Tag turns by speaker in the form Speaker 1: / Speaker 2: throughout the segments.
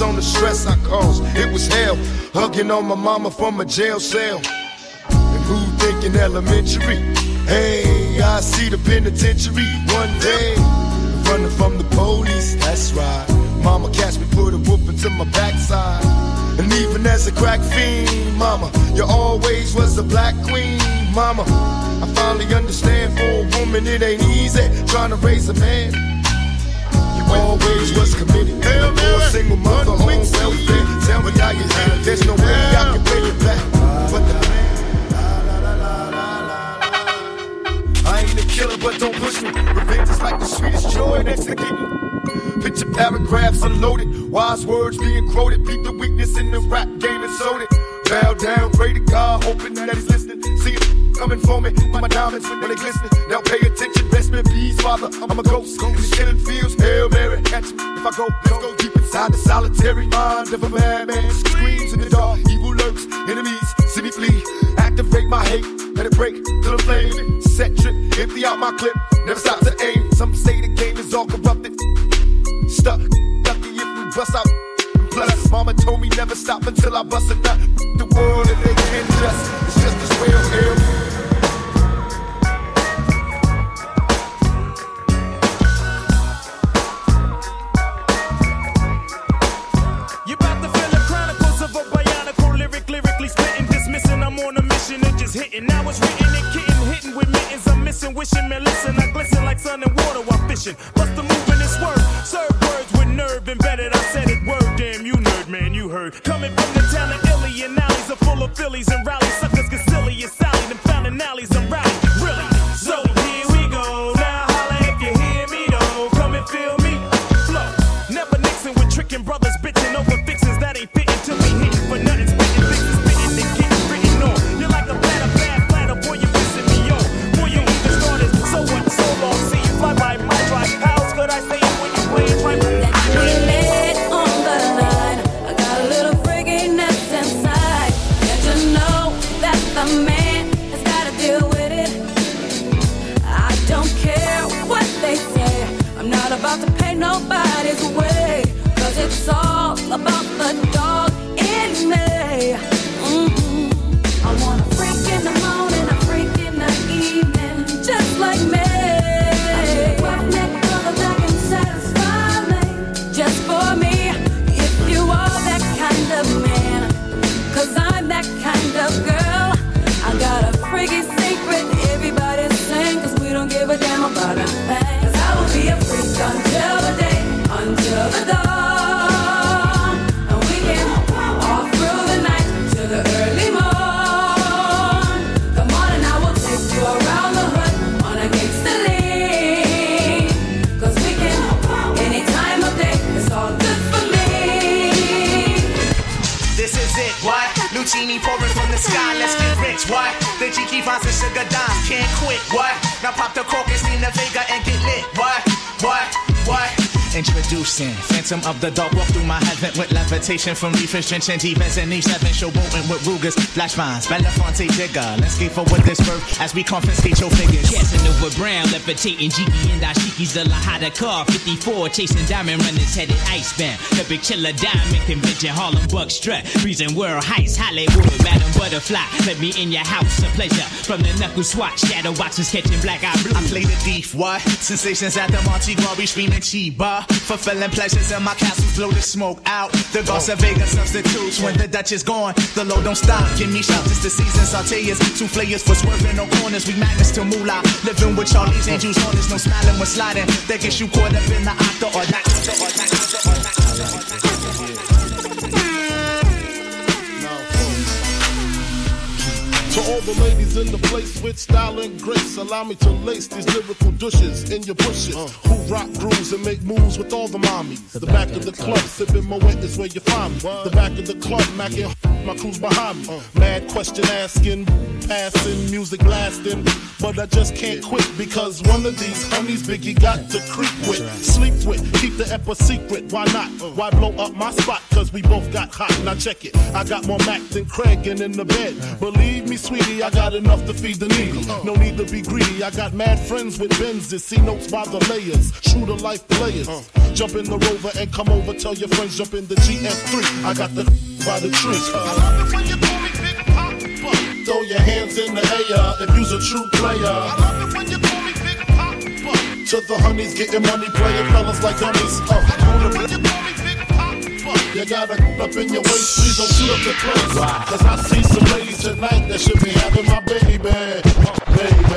Speaker 1: on the
Speaker 2: stress I caused. It was hell, hugging on my mama from a jail cell. And who thinking elementary? Hey, I see the penitentiary one day. Running from the police, that's right. Mama catch me, put a whoop into my backside. And even as a crack fiend, mama, you always was a black queen, mama. I finally understand for a woman it ain't easy trying to raise a man. Always was committed. For a single mother on welfare. Tell me how you did it. There's no way I can pay it back. But the I ain't a killer, but don't push me. Revenge is like the sweetest joy next to getting. Picture paragraphs unloaded, wise words being quoted. Beat the weakness in the rap game and sold it. Bow down, pray to God, hoping that he's listening. See coming for me, my diamonds when they glistening. Now pay attention, best me peace, father. I'm a ghost, in the killing fields. Hail Mary, catch me if I go. Let's go deep inside the solitary mind of a madman. Screams in the dark, evil lurks, enemies see me flee. Activate my hate, let it break till the flame. Set trip, empty out my clip, never stop to aim. Some say the game is all corrupted. Stuck, lucky if we bust out. Plus, mama told me never stop until I bust a nut. The world and they can't just, it's just well here.
Speaker 1: You mission, hitting. Now it's written and kitten, hitting with mittens. I'm missing, wishing, man, listen. I glisten like sun and water while fishing. Bust the move in this word, serve words with nerve embedded. I said it word, damn you nerd, man, you heard. Coming from the town of Illy and alleys are full of Phillies and rallies. Suckers get silly and Sally, them found alleys and rally.
Speaker 3: Pay nobody's way. Cause it's all about
Speaker 4: what? The Jiki Vines and Sugar Dimes can't quit, what? Now pop the cork and Nina Vega and get lit, what? What? What? Introducing Phantom of the Dark. Walk through my heaven with levitation from reefers, drenching defense and Eve 7. Showboating with Rugers, flash mines, Belafonte digger. Let's get for with this birth as we confiscate your figures.
Speaker 5: Casanova Brown, levitating Jiki and Ashiki's the Lahada car. 54, chasing diamond runners headed icebound. The big chiller diamond convention, Harlem Buck strut. Freezing world heights, Hollywood, Madam Butterfly. Let me in your house, a pleasure. From the knuckle swatch, shadow watches catching black eye blue.
Speaker 4: I play the thief, what? Sensations at the Monte Glory screaming Chiba. Fulfilling pleasures in my castles, blow the smoke out. The Goss of Vegas substitutes when the Dutch is gone. The low don't stop, give me shots, it's the season. Sauteers, two flayers for swerving no corners. We madness to moolah. Living with Charlie's Angels on, there's no smiling when sliding. That gets you caught up in the octa or not.
Speaker 6: The ladies in the place with style and grace, allow me to lace these lyrical douches in your bushes. Uh. Who rock grooves and make moves with all the mommies. The, back, of the club, sipping my wet is where you find me. The back of the club, macking my crew's behind me. Mad question asking, passing, music lasting. But I just can't quit because one of these honeys Biggie got to creep with, sleep with, keep the ep secret. Why not? Why blow up my spot? Cause we both got hot. Now check it. I got more Mac than Craig and in the bed. Believe me, sweetie, I got enough to feed the needy. No need to be greedy. I got mad friends with Benzes. See notes by the layers. True to life players. Jump in the rover and come over. Tell your friends jump in the GS3. I got the by the tree. I love it when you call me Big Poppa. Throw your hands in the air if you's a true player. I love it when you call me Big Poppa. To the honeys getting money, playing fellas like dummies. Uh, when you call me You gotta up in your waist, please don't shoot up the place. Cause I see some ladies tonight that should be having my baby. Uh, baby.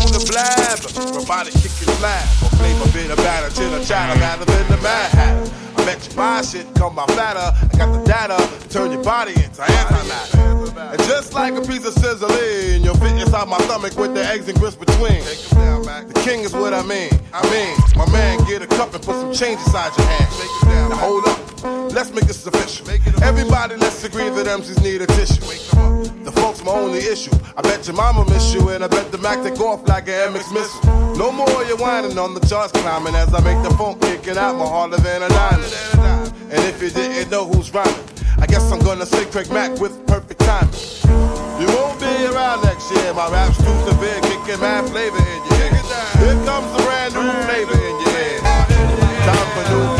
Speaker 7: on the blab, robotic kicking slab, or flavor bit of batter, till chitter chatter, rather than the mad bet you buy shit, come by fatter. I got the data, turn your body into antimatter. And just like a piece of sizzling, you'll fit inside my stomach with the eggs and grits between. The king is what I mean. I mean, my man, get a cup and put some change inside your hand. Now hold up, let's make this official. Everybody, let's agree that MCs need a tissue. The funk's my only issue. I bet your mama miss you, and I bet the Mac take off like an MX missile. No more you whining on the charts climbing as I make the funk kicking out more harder than a diamond. And if you didn't know who's rhyming, I guess I'm gonna say Craig Mack with perfect timing. You won't be around next year. My rap's too severe, kicking mad flavor in your ear. Here comes a brand new flavor in your ear. Time for new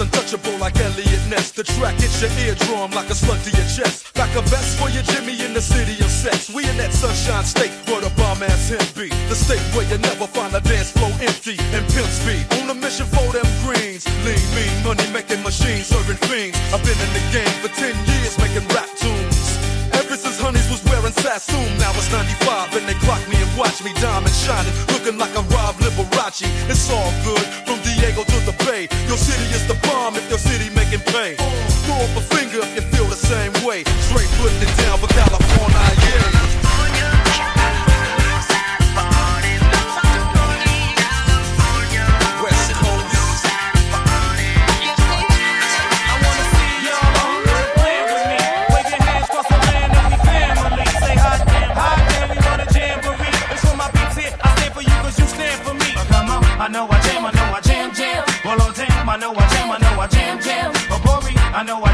Speaker 8: untouchable like Eliot Ness. The track hits your eardrum like a slug to your chest. Back a vest for your Jimmy in the city of sex. We in that sunshine state where the bomb ass him be. The state where you never find a dance floor empty and pimp speed. On a mission for them greens. Lean, mean, money making machines, serving fiends. I've been in the game for 10 years making rap tunes. Ever since Honeys was wearing Sassoon, now it's 95 and they clock me and watch me diamond shining, looking like a Rob Liberace. It's all good from Diego to the Bay. Your city is the city. Throw up a finger if you feel the same way. Straight putting it
Speaker 9: I know I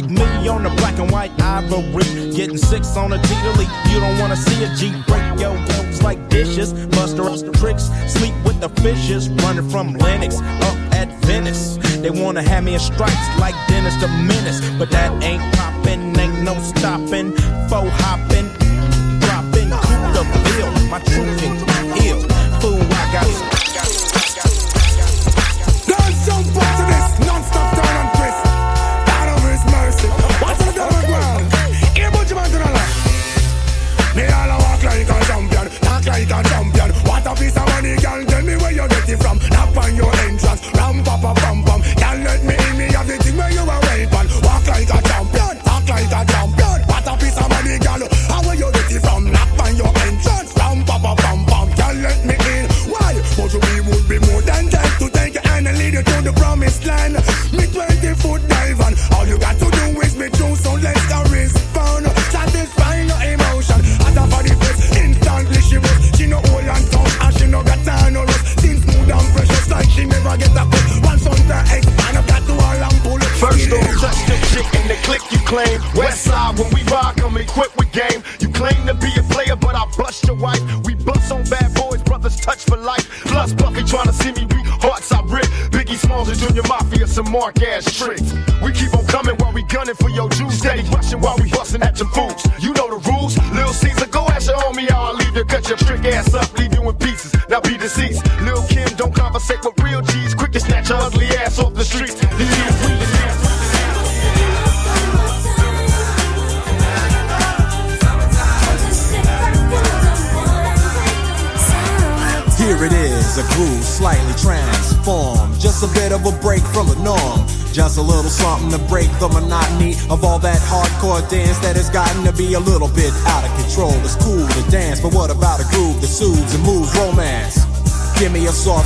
Speaker 2: like me on the black and white ivory, getting six on a T to leap. You don't wanna see a G break your bones like dishes. Buster up tricks, sleep with the fishes, running from Lennox up at Venice. They wanna have me in stripes like Dennis the Menace, but that ain't poppin', ain't no stopping, faux hopping, dropping, cool the bill. My truth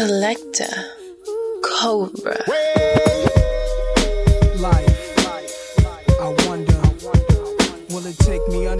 Speaker 10: Selector Cobra.
Speaker 11: Life, I wonder, will it take me under?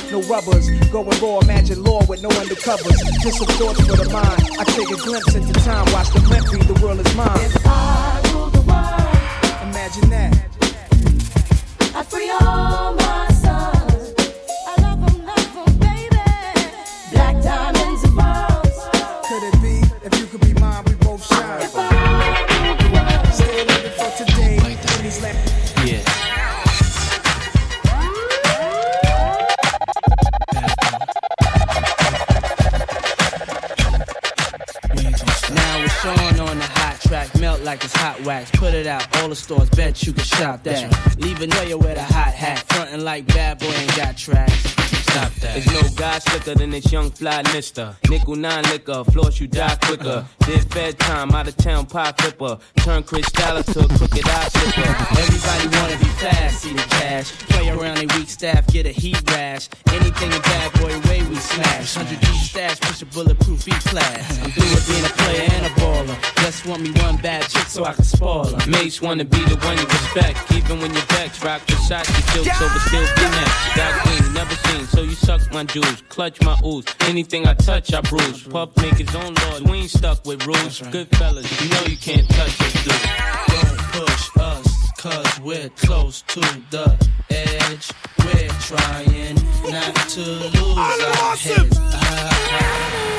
Speaker 11: no rubbers. Going raw, imagine law with no undercovers. Just some thoughts for the mind. I take a glimpse into time, watch the read the world is mine. If I rule the world, imagine that.
Speaker 3: I free all
Speaker 11: you.
Speaker 5: Leave a lawyer with a hot hat, frontin' like bad
Speaker 12: slicker than this young fly mister. Nickel nine liquor, floss you die quicker. Did bedtime, out of town pie flipper. Turn Chris Styler to a crooked eye slipper.
Speaker 5: Everybody wanna be fast, see the cash. Play around a weak staff, get a heat rash. Anything a bad boy way we smash. 100 G stash, push a bulletproof E class. I'm through with being a player and a baller. Just want me one bad chick so I can spoil her.
Speaker 12: Mates wanna be the one you respect. Even when your backs rock the shots, you still so but still be next. Got queen, never seen, so you suck my jewels, clutch my ooze. Anything I touch, I bruise. Puff make his own laws, we ain't stuck with rules. Good fellas, you know you can't touch us, dude.
Speaker 5: Don't push us, cause we're close to the edge. We're trying not to lose our heads.
Speaker 2: Ah, ah.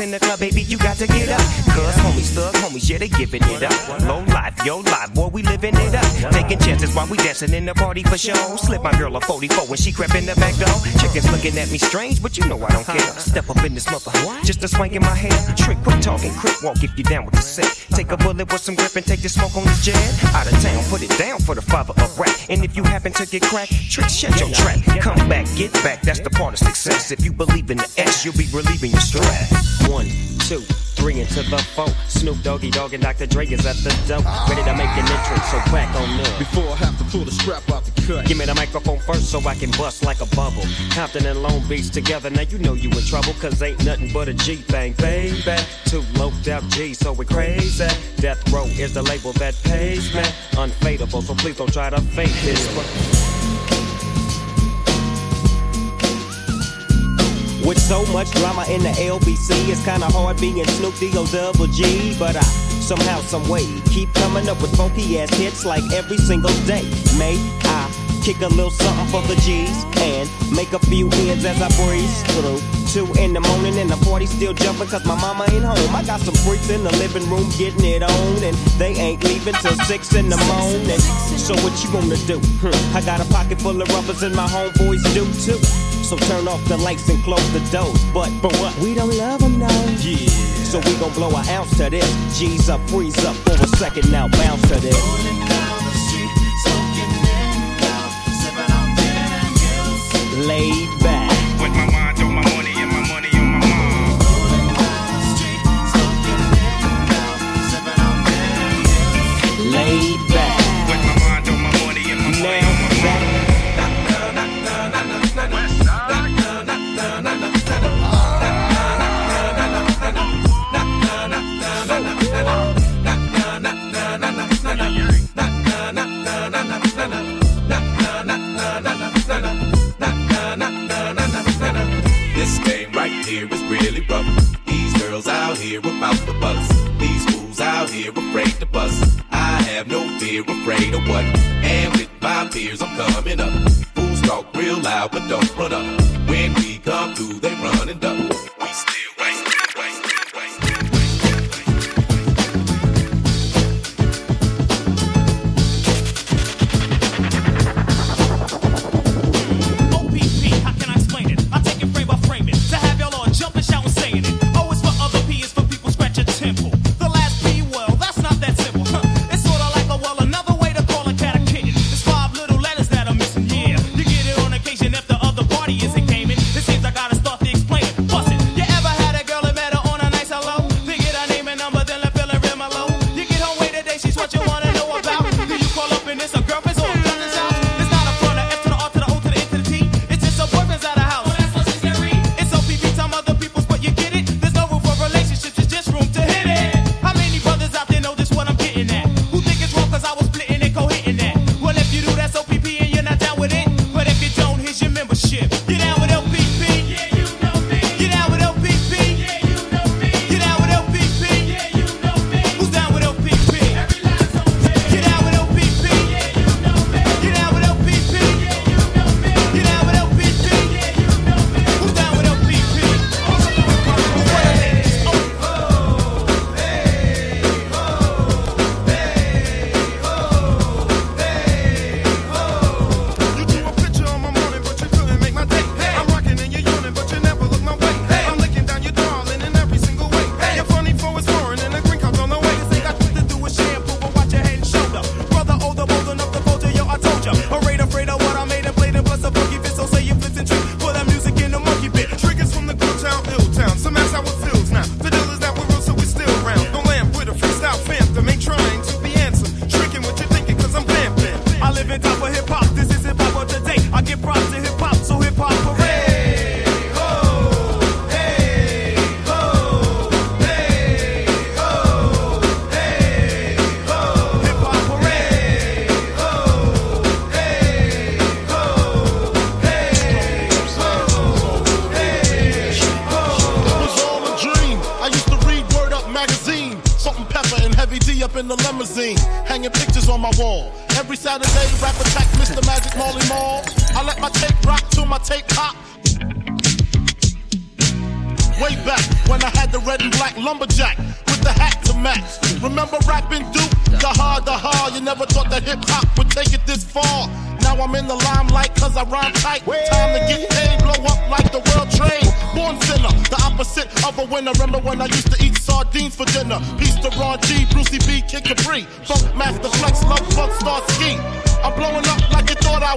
Speaker 2: In the
Speaker 13: club, baby, you got to get up. Cuz homies, thug homies, yeah, they giving it up. Low life, yo life, boy, we living it up. Taking chances while we dancing in the party for show. Slip my girl a 44 when she crept in the back door. Chickens looking at me strange, but you know I don't care. Step up in this mother, just a swank in my hair. Trick, quit talking, quick walk if you down with the set. Take a bullet with some grip and take the smoke on the jet. Out of town, put it down for the father of rap. And if you happen to get cracked, trick, shut your trap. Come back, get back, that's the part of success. If you believe in the S, you'll be relieving your stress. One, two, three into the four. Snoop Doggy Dogg and Dr. Dre is at the door. Ready to make an entrance, so back on up.
Speaker 14: Before I have to pull the strap out the cut.
Speaker 13: Give me the microphone first so I can bust like a bubble. Compton and Long Beach together, now you know you in trouble, cause ain't nothing but a G thing, baby. Two loped out G, so we crazy. Death Row is the label that pays me. Unfadable, so please don't try to fake this. With so much drama in the LBC, it's kinda hard being Snoop D-O double G. But I somehow, some way, keep coming up with funky ass hits like every single day. May I kick a little something for the G's and make a few ends as I breeze through. Two in the morning and the party still jumping cause my mama ain't home. I got some freaks in the living room getting it on and they ain't leaving till six in the morning. So what you gonna do? Hmm, I got a pocket full of rubbers and my homeboys do too. So turn off the lights and close the doors. But for what? We don't love them no.
Speaker 14: Yeah.
Speaker 15: So we gon' blow an ounce to this. G's up, freeze up for a second now, bounce to this. Laid back.
Speaker 1: we're afraid of what? And with my peers, I'm coming up. Fools talk real loud, but don't run up.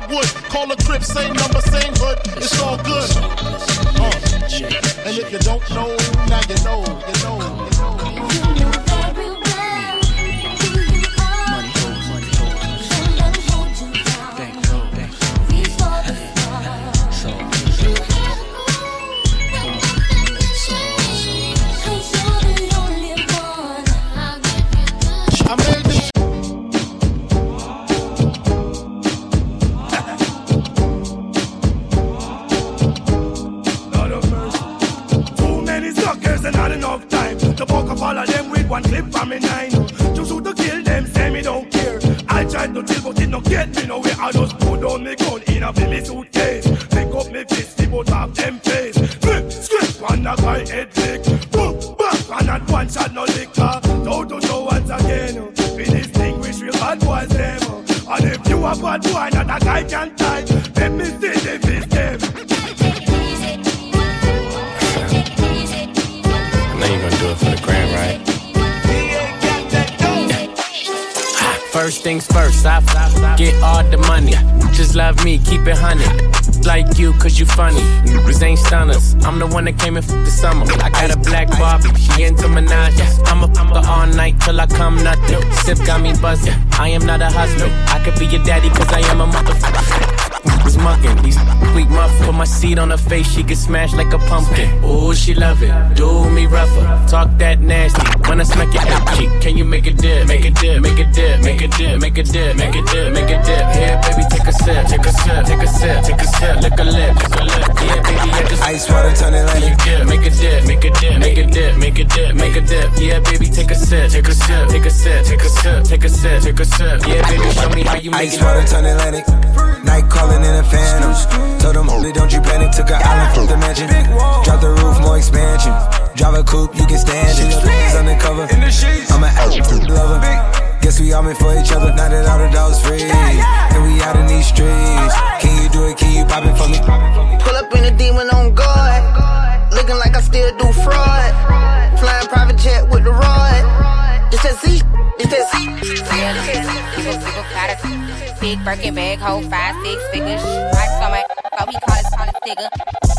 Speaker 6: wood. Call a
Speaker 16: crib, same number, same hood. It's all good. Uh, and if you don't know
Speaker 12: things first, I get all the money. Just love me, keep it honey. Like you, cause you funny. Niggas ain't stunners. I'm the one that came in for the summer. I got a black Barbie, she into Minaj. I'ma fuck her all night till I come nothing. Sip got me buzzing. I am not a husband. I could be your daddy, cause I am a motherfucker. Was mugging, these weak muff. Put my seed on her face, she get smashed like a pumpkin. Ooh, she love it. Do me rougher. Talk that nasty. When I smack your hip cheek, can you make a dip? Make a dip, make a dip, make a dip, make a dip, make a dip, make a dip. Here, baby, take a sip, take a sip, take a sip, take a sip. Lick a lip, lick a lip. Yeah, baby, I just
Speaker 17: Ice water turn Atlantic.
Speaker 12: Make a dip, make a dip, make a dip, make a dip, make a dip. Yeah, baby, take a sip, take a sip, take a sip, take a sip, take a sip, take a sip. Yeah, baby, show me how you make
Speaker 17: Ice
Speaker 12: it.
Speaker 17: water turn Atlantic. Night calling in a phantom. Told them, holy, don't you panic. Took an island from the mansion. Drop the roof, more expansion. Drive a coupe, you can stand it. He's undercover. I'm an absolute lover. Guess we all meant for each other. Now that all the dogs free. And we out in these streets. Can you do it? Can you pop it for me?
Speaker 18: Pull up in a demon on guard. Looking like I still do fraud. Flying private jet with the rod. It's that Z. It's that Z.
Speaker 19: Yeah, this is people, people got a big Birkin bag, hold five, six figures. My, so he call his on a sticker.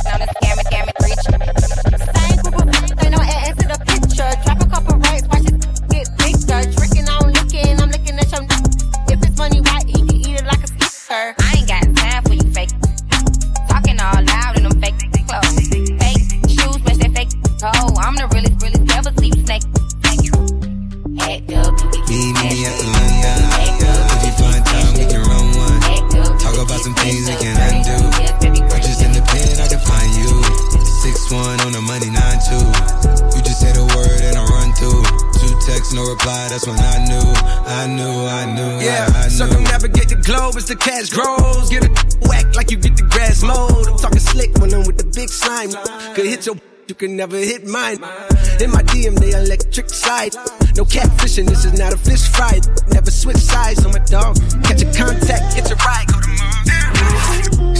Speaker 19: Known as scammer, scammer, preach. Same group of bitches, ain't no ass to the picture. Drop a couple rights, watch it get bigger. Drinking on licking, I'm looking at your If it's money right, you can eat it like a sticker. I ain't
Speaker 17: reply. That's when I knew, I knew, I knew,
Speaker 16: Yeah,
Speaker 17: I, I knew.
Speaker 16: circumnavigate the globe as the cash grows. Get a whack like you get the grass mowed. I'm talking slick when I'm with the big slime. Could hit your, you can never hit mine. In my DM, they electric slide. No catfishing, this is not a fish fry. Never switch sides on my dog. Catch a contact, get your ride, go to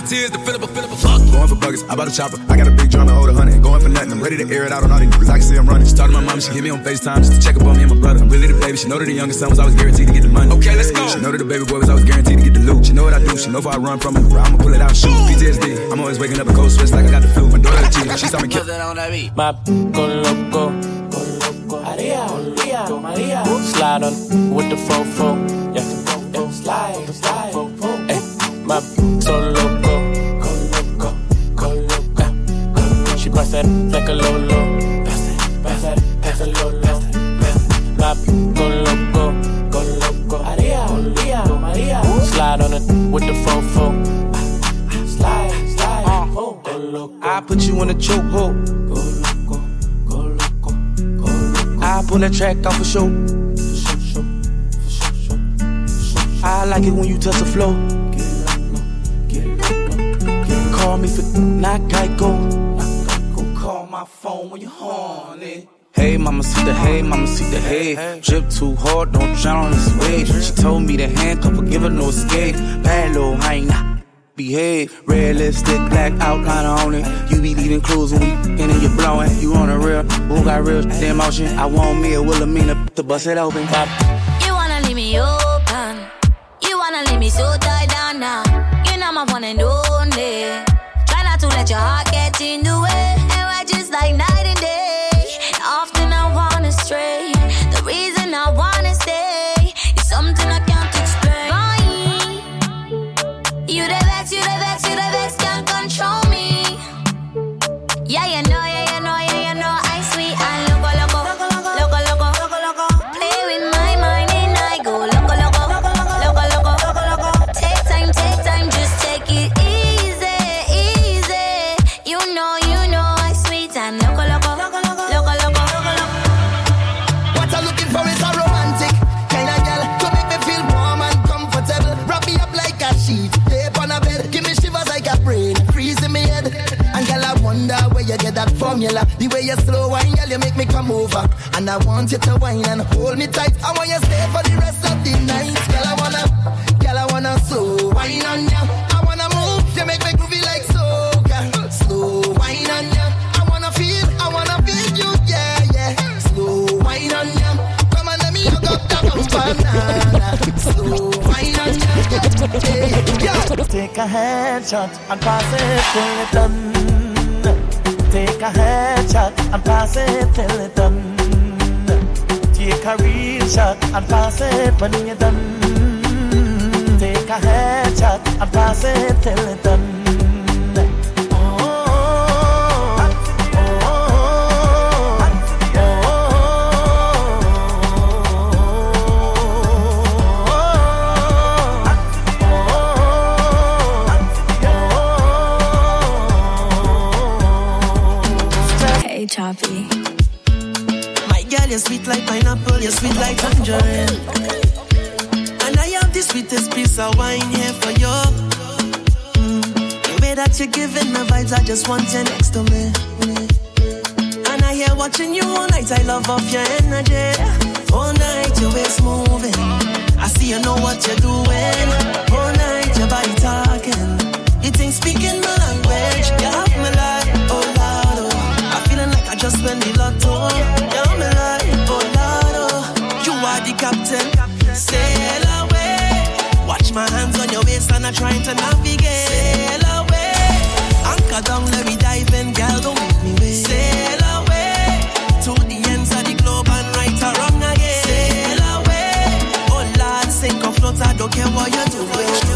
Speaker 20: Enough tears to fill up a fill up a fuck.
Speaker 21: Going for buggers, I bought a chopper. I got a big drum and hold a hundred. Going for nothing, I'm ready to air it out on all these niggas. I can see I'm running. She talked to my mom, she hit me on FaceTime just to check up on me and my brother. I'm really the baby. She know that the youngest son was always guaranteed to get the money.
Speaker 20: Okay, let's go.
Speaker 21: She know that the baby boy was always guaranteed to get the loot. She know what I do. She know if I run from it, I'ma pull it out and shoot. PTSD. I'm always waking up a cold sweats like I got the flu. My daughter a G. She saw me kill.
Speaker 12: My that like a lolo. Pass that, pass that, pass that lolo. My go loco, go loco. Maria, Maria, Maria. Slide on a
Speaker 5: with the fofo. Slide, slide, uh, oh, go loco. I put you in a chokehold. Go loco, go loco, go loco. I pull that track off a show. I like it when you touch the floor. Call me for not Geico. Call when you're horny. Hey, mama, see the hey, mama, see the hey. Drip too hard, don't drown on this wave. She told me to handcuff her, give her no escape. Bad little hyena, behave. Red lipstick, black outline on it. You be leaving clues when we in and you blowing. You on a real, who got real damn motion? I want me a Wilhelmina to bust it open. Pop.
Speaker 22: You wanna leave me open. You wanna leave me so tied down now. You know my one and only. Try not to let your heart
Speaker 23: formula. The way you slow wine, girl, you make me come over. And I want you to wine and hold me tight. I want you stay for the rest of the night, girl. I wanna, girl, I wanna slow wine on you. I wanna move, you make me groovy like soca. Slow wine on you. I wanna feel, I wanna feel you, yeah, yeah. Slow wine on you. Come on, let me hook up that banana. Slow wine on yeah.
Speaker 17: Take a headshot and pass it till it done. Take a headshot and pass it till it done. Take a real shot and pass it when you're done. Take a headshot and pass it till it done.
Speaker 16: You're sweet like pineapple, you're sweet like tangerine. And I have the sweetest piece of wine here for you. Mm. The way that you're giving me vibes, I just want you next to me. And I hear watching you all night, I love off your energy. All night, your waist moving. I see you know what you're doing. All night, your body talking. You think speaking my language, you have me like, oh Lord, oh. I'm feeling like I just won the lotto. The captain, sail away. Watch my hands on your waist and I'm trying to navigate. Sail away, anchor down, let me dive in, girl, don't make me wait. Sail away to the ends of the globe and right or wrong again. Sail away, oh Lord, sink or float, I don't care what you're doing.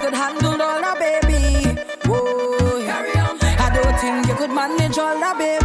Speaker 3: Could handle all that, baby. Whoa. I don't think you could manage all that, baby.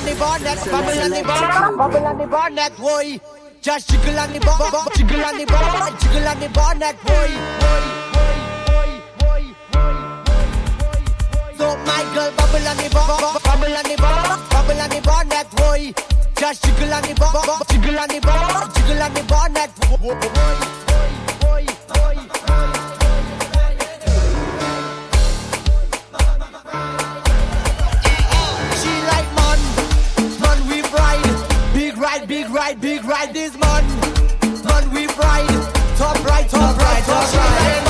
Speaker 3: on
Speaker 24: the bonnet, bubble on the bonnet, bubble on the bonnet, boy. Just jiggle on the bonnet, jiggle on the bonnet, jiggle on the bonnet, boy. So my girl, bubble on the bonnet, bubble on the bonnet, bubble on the bonnet, boy. Just jiggle on the bonnet, jiggle on the bonnet, jiggle on the bonnet, boy. ride, big ride, big ride this month. Month we ride. Top right, top right, top right.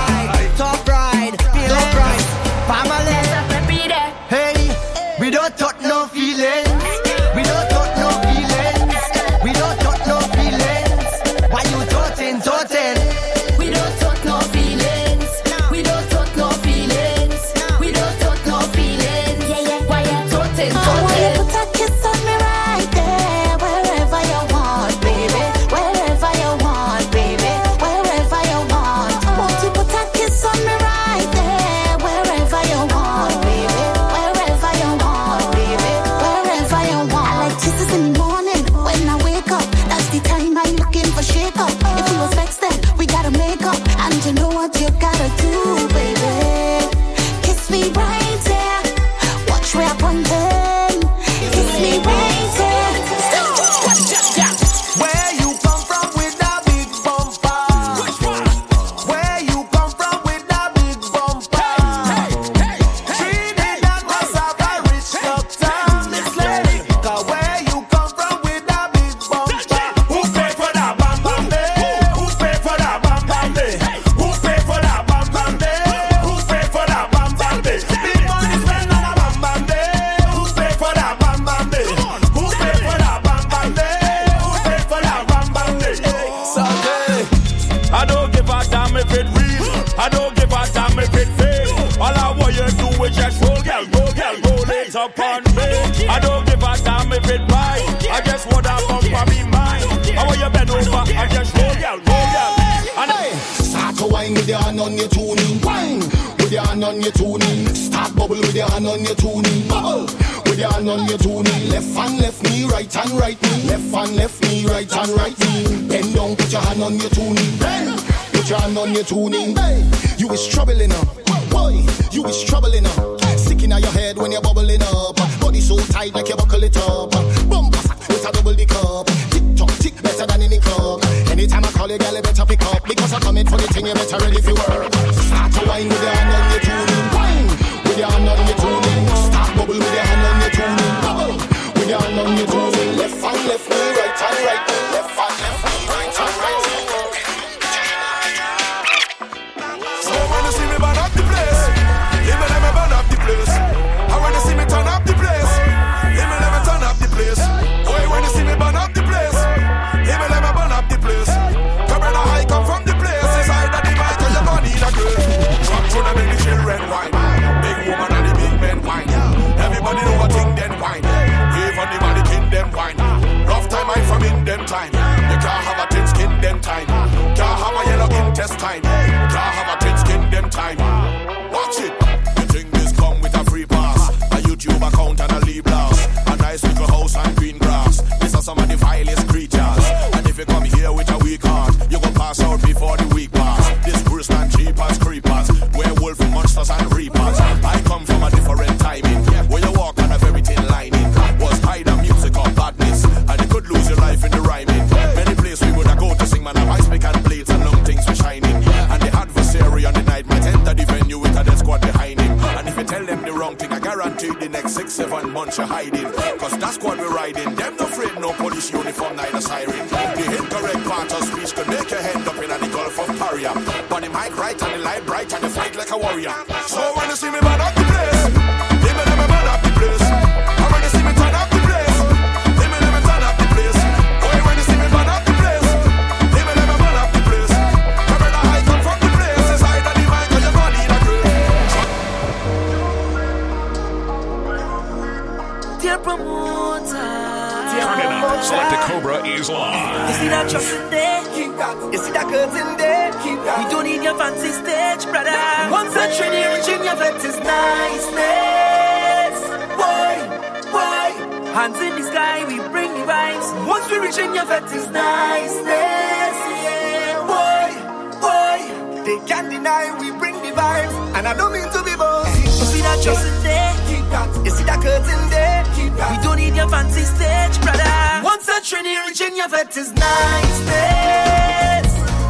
Speaker 23: Trini Virginia vet is niceness.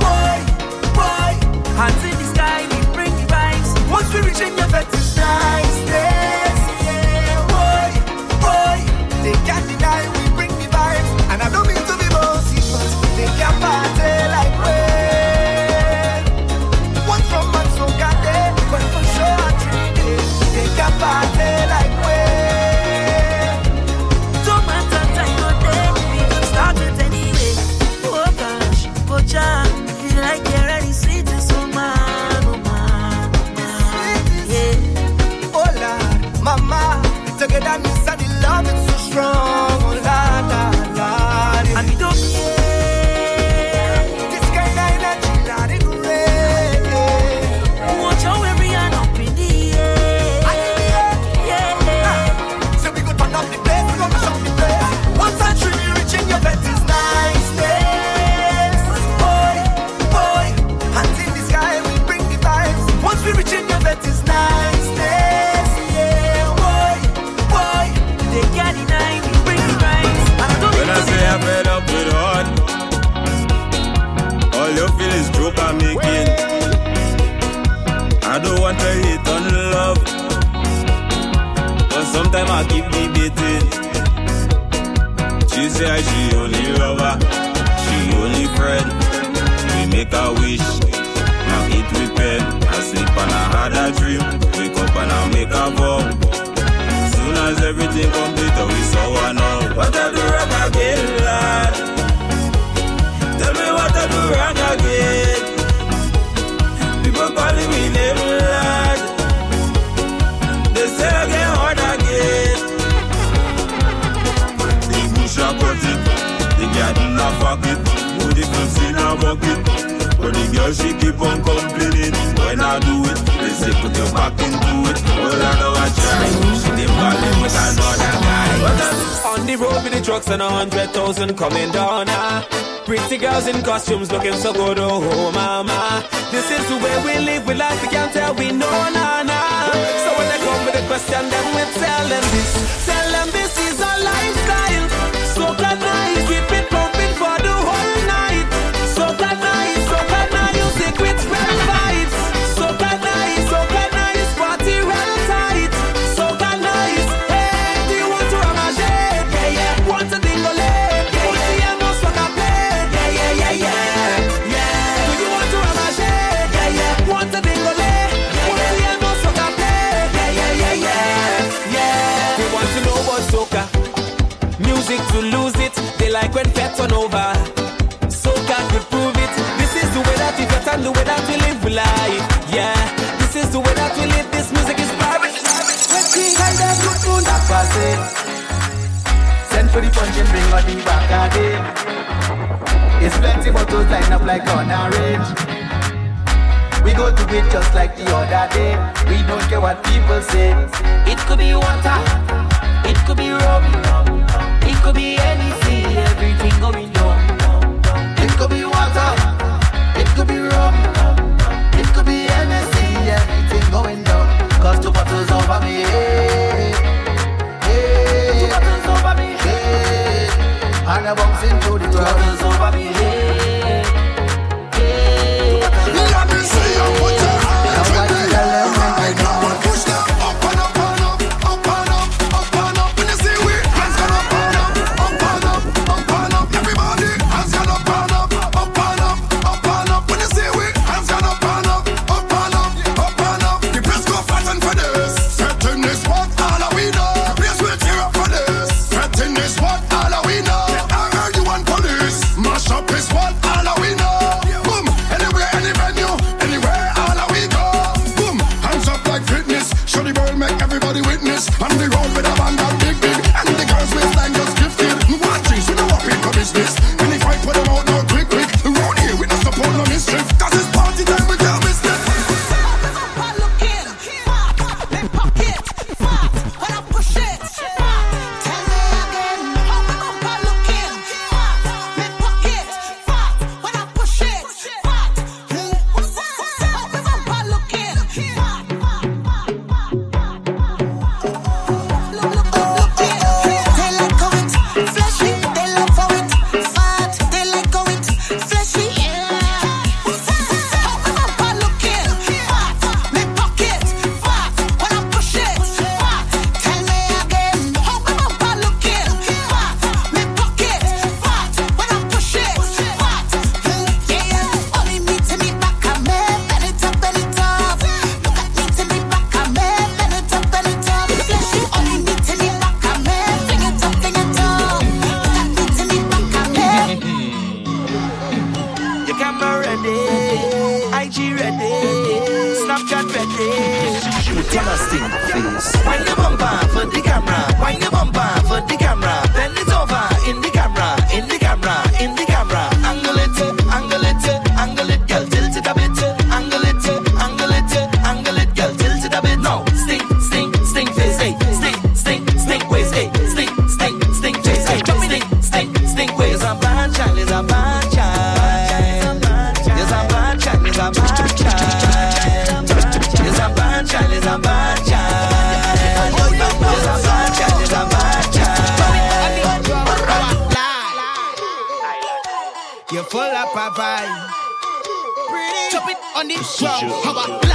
Speaker 23: Boy, boy, hands in the sky, we bring the vibes. Once we reach in your vet is nice. I
Speaker 25: a wish. Now it repent, I sleep and I had a dream. Wake up and I make a vow. Soon as everything complete, we saw and all. What I do wrong again, lad? Tell me what I do wrong again. People calling me name, lad. They say I get hard again. They push I cut it, the garden I fuck it, they scene I walk it the girl she keep on complaining. When I do it, they say put your back into it. Well I know I try. She didn't with another guy.
Speaker 12: On the road with the trucks and a hundred thousand coming down. Ah. Pretty girls in costumes looking so good, oh, oh mama. This is the way we live, we like we can't tell we know, nah, nah. So when they come with a question, then we tell them this, tell them this.
Speaker 24: on the back again. It's plenty photos line up like on a range. We go to it just like the other day. We don't care what people say. It could be water, it could be rum, it could be anything, everything going. a bouncing through the crowd. Brothers over
Speaker 23: behave. fire. Chop it on the ground. How about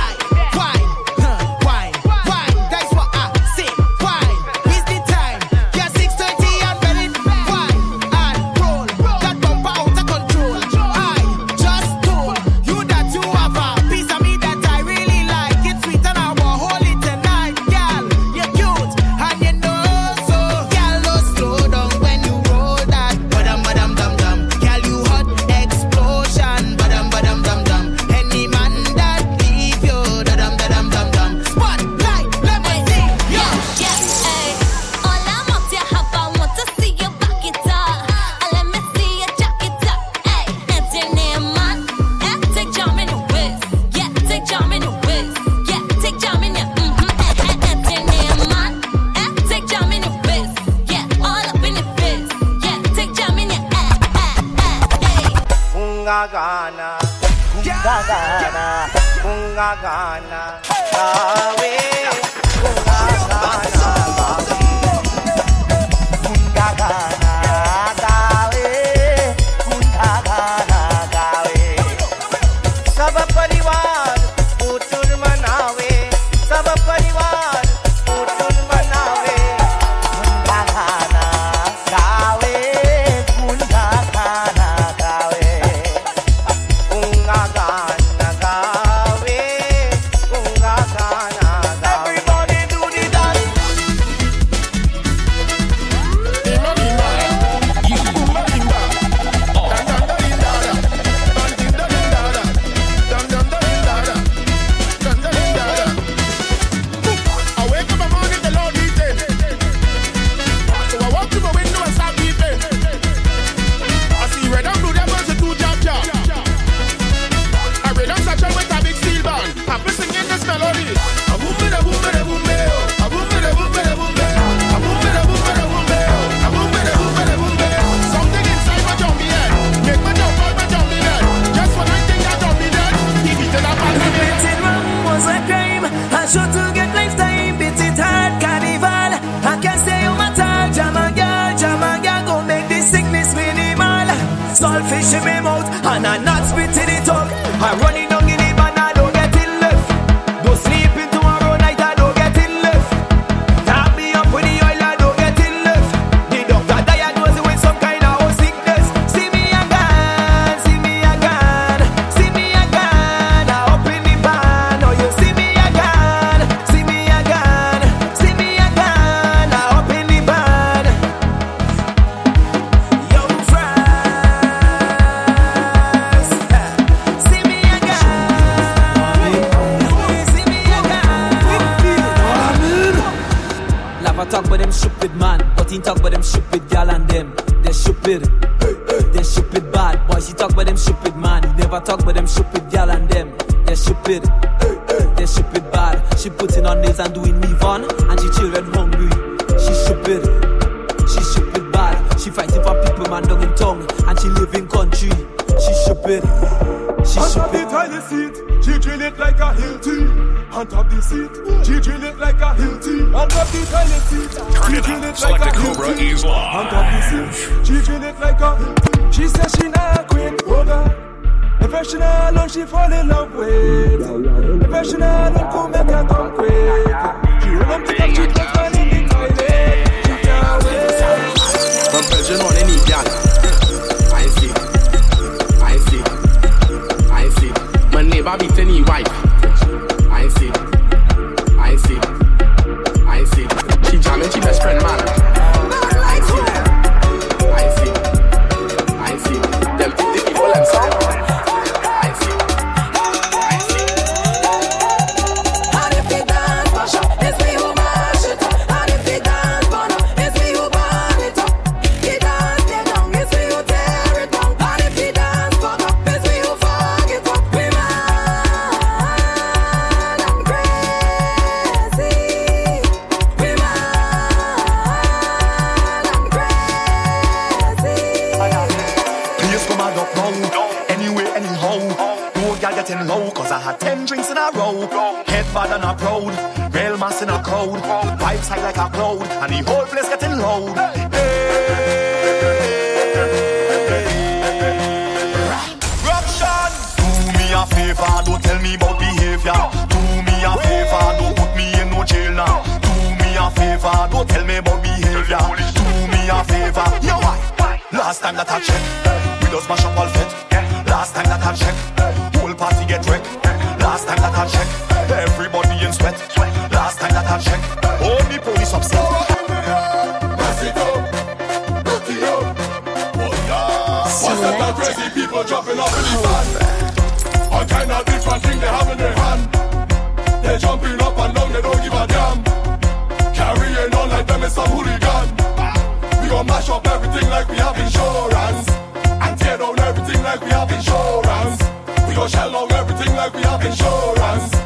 Speaker 26: she
Speaker 3: fall in love with. professional I don't come make her come quick. She run up to the street.
Speaker 27: rise like a cloud, and the whole place getting loud. Hey. Hey. Corruption. Do me a favor, don't tell me about behavior. Do me a favor, don't put me in no jail now. Do me a favor, don't tell me about behavior. Do me a favor, you why? Last time that I checked, we just mash up all fit. Last time that I checked, whole party get wrecked. Last time that I checked. understand. All
Speaker 8: kind of different things they have in their hand. They're jumping up and down, they don't give a damn. Carrying on like them is some hooligan. We gon' mash up everything like we have insurance. And tear down everything like we have insurance. We gon' shell out everything like we have insurance.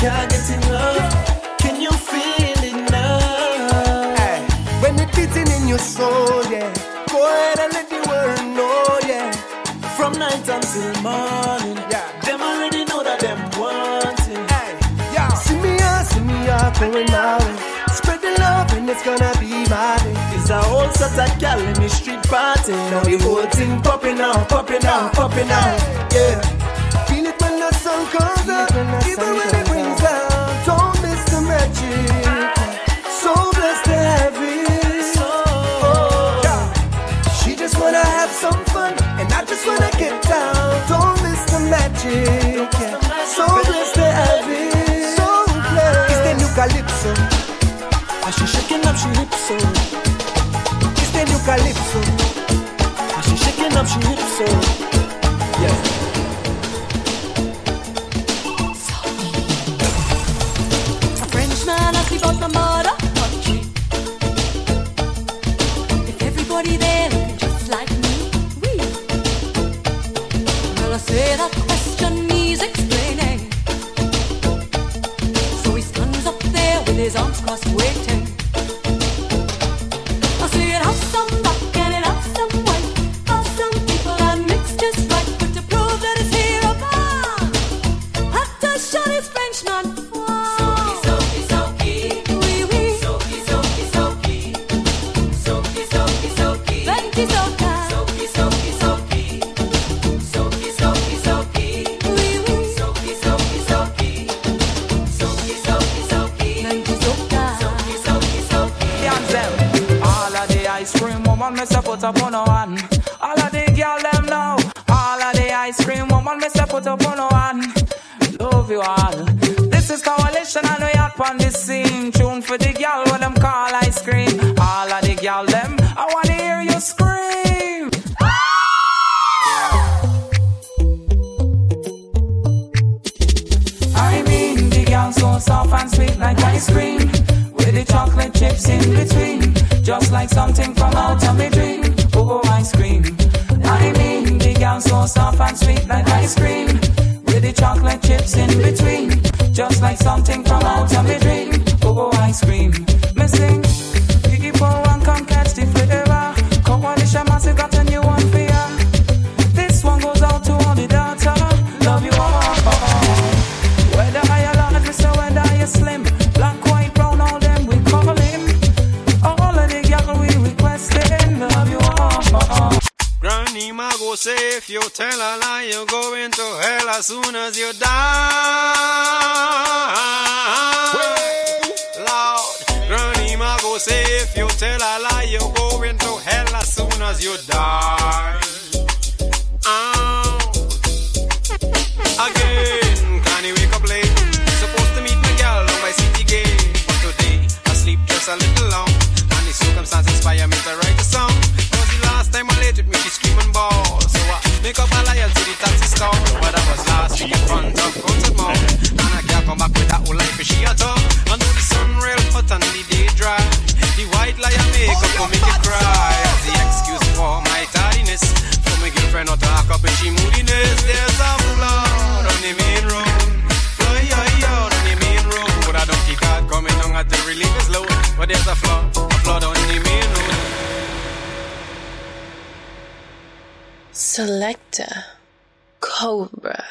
Speaker 28: Can't get enough. Can you feel it now? When it's beating in your soul, yeah. Go ahead and let the world know, yeah. From night until morning, yeah. Them already know that them want it. yeah. See me out, see me out, going my way. Spread the love and it's gonna be my day. It's a whole sort of gal in the street party. Now the whole thing popping out, popping out, popping out, yeah. Feel it when the sun comes up, even when it magic. So blessed to have it. So blessed. It's the new calypso. And she shaking up she hips so. It's the new calypso. And she shaking up she hips so.
Speaker 29: For the girl what them call ice cream. All of the girl them, I wanna hear you scream. Ah! I mean the girl so soft and sweet like ice cream With the chocolate chips in between Just like something from out of my dream Oh, oh ice cream I mean the girl so soft and sweet like ice cream With the chocolate chips in between Just like something from out of my dream Oh, ice cream. Me sing Biggie Paul and come catch the flavor Coalition massive got a new one for ya. This one goes out to all the data Love you all. Whether I large, me say whether you slim, black, white, brown, all them we call him. All of the girl we requesting, love you all.
Speaker 30: Granny Ma go say if you tell a lie, you're going to hell as soon as you die. Lord, Granny Ma go say if you tell a lie, you're going to hell as soon as you die. Oh. Again, can you wake up late? Supposed to meet my girl on my city gate. But today, I sleep just a little long. And the circumstance inspire me to write a song. Cause the last time I late with me, screaming ball. So I make up liar to the taxi stall. But I was last week in front of concert mall. And I can't come back with that old life if she at all. I know the sun real hot and the day dry. The white liar makeup will make you cry. As the excuse for my tardiness. For my girlfriend not to hack up when she moodiness. There's a flood on the main road. Fly out on the main road. But I don't keep God coming on at the relief is low. But there's a flood, a flood on the main road.
Speaker 31: Selector Cobra.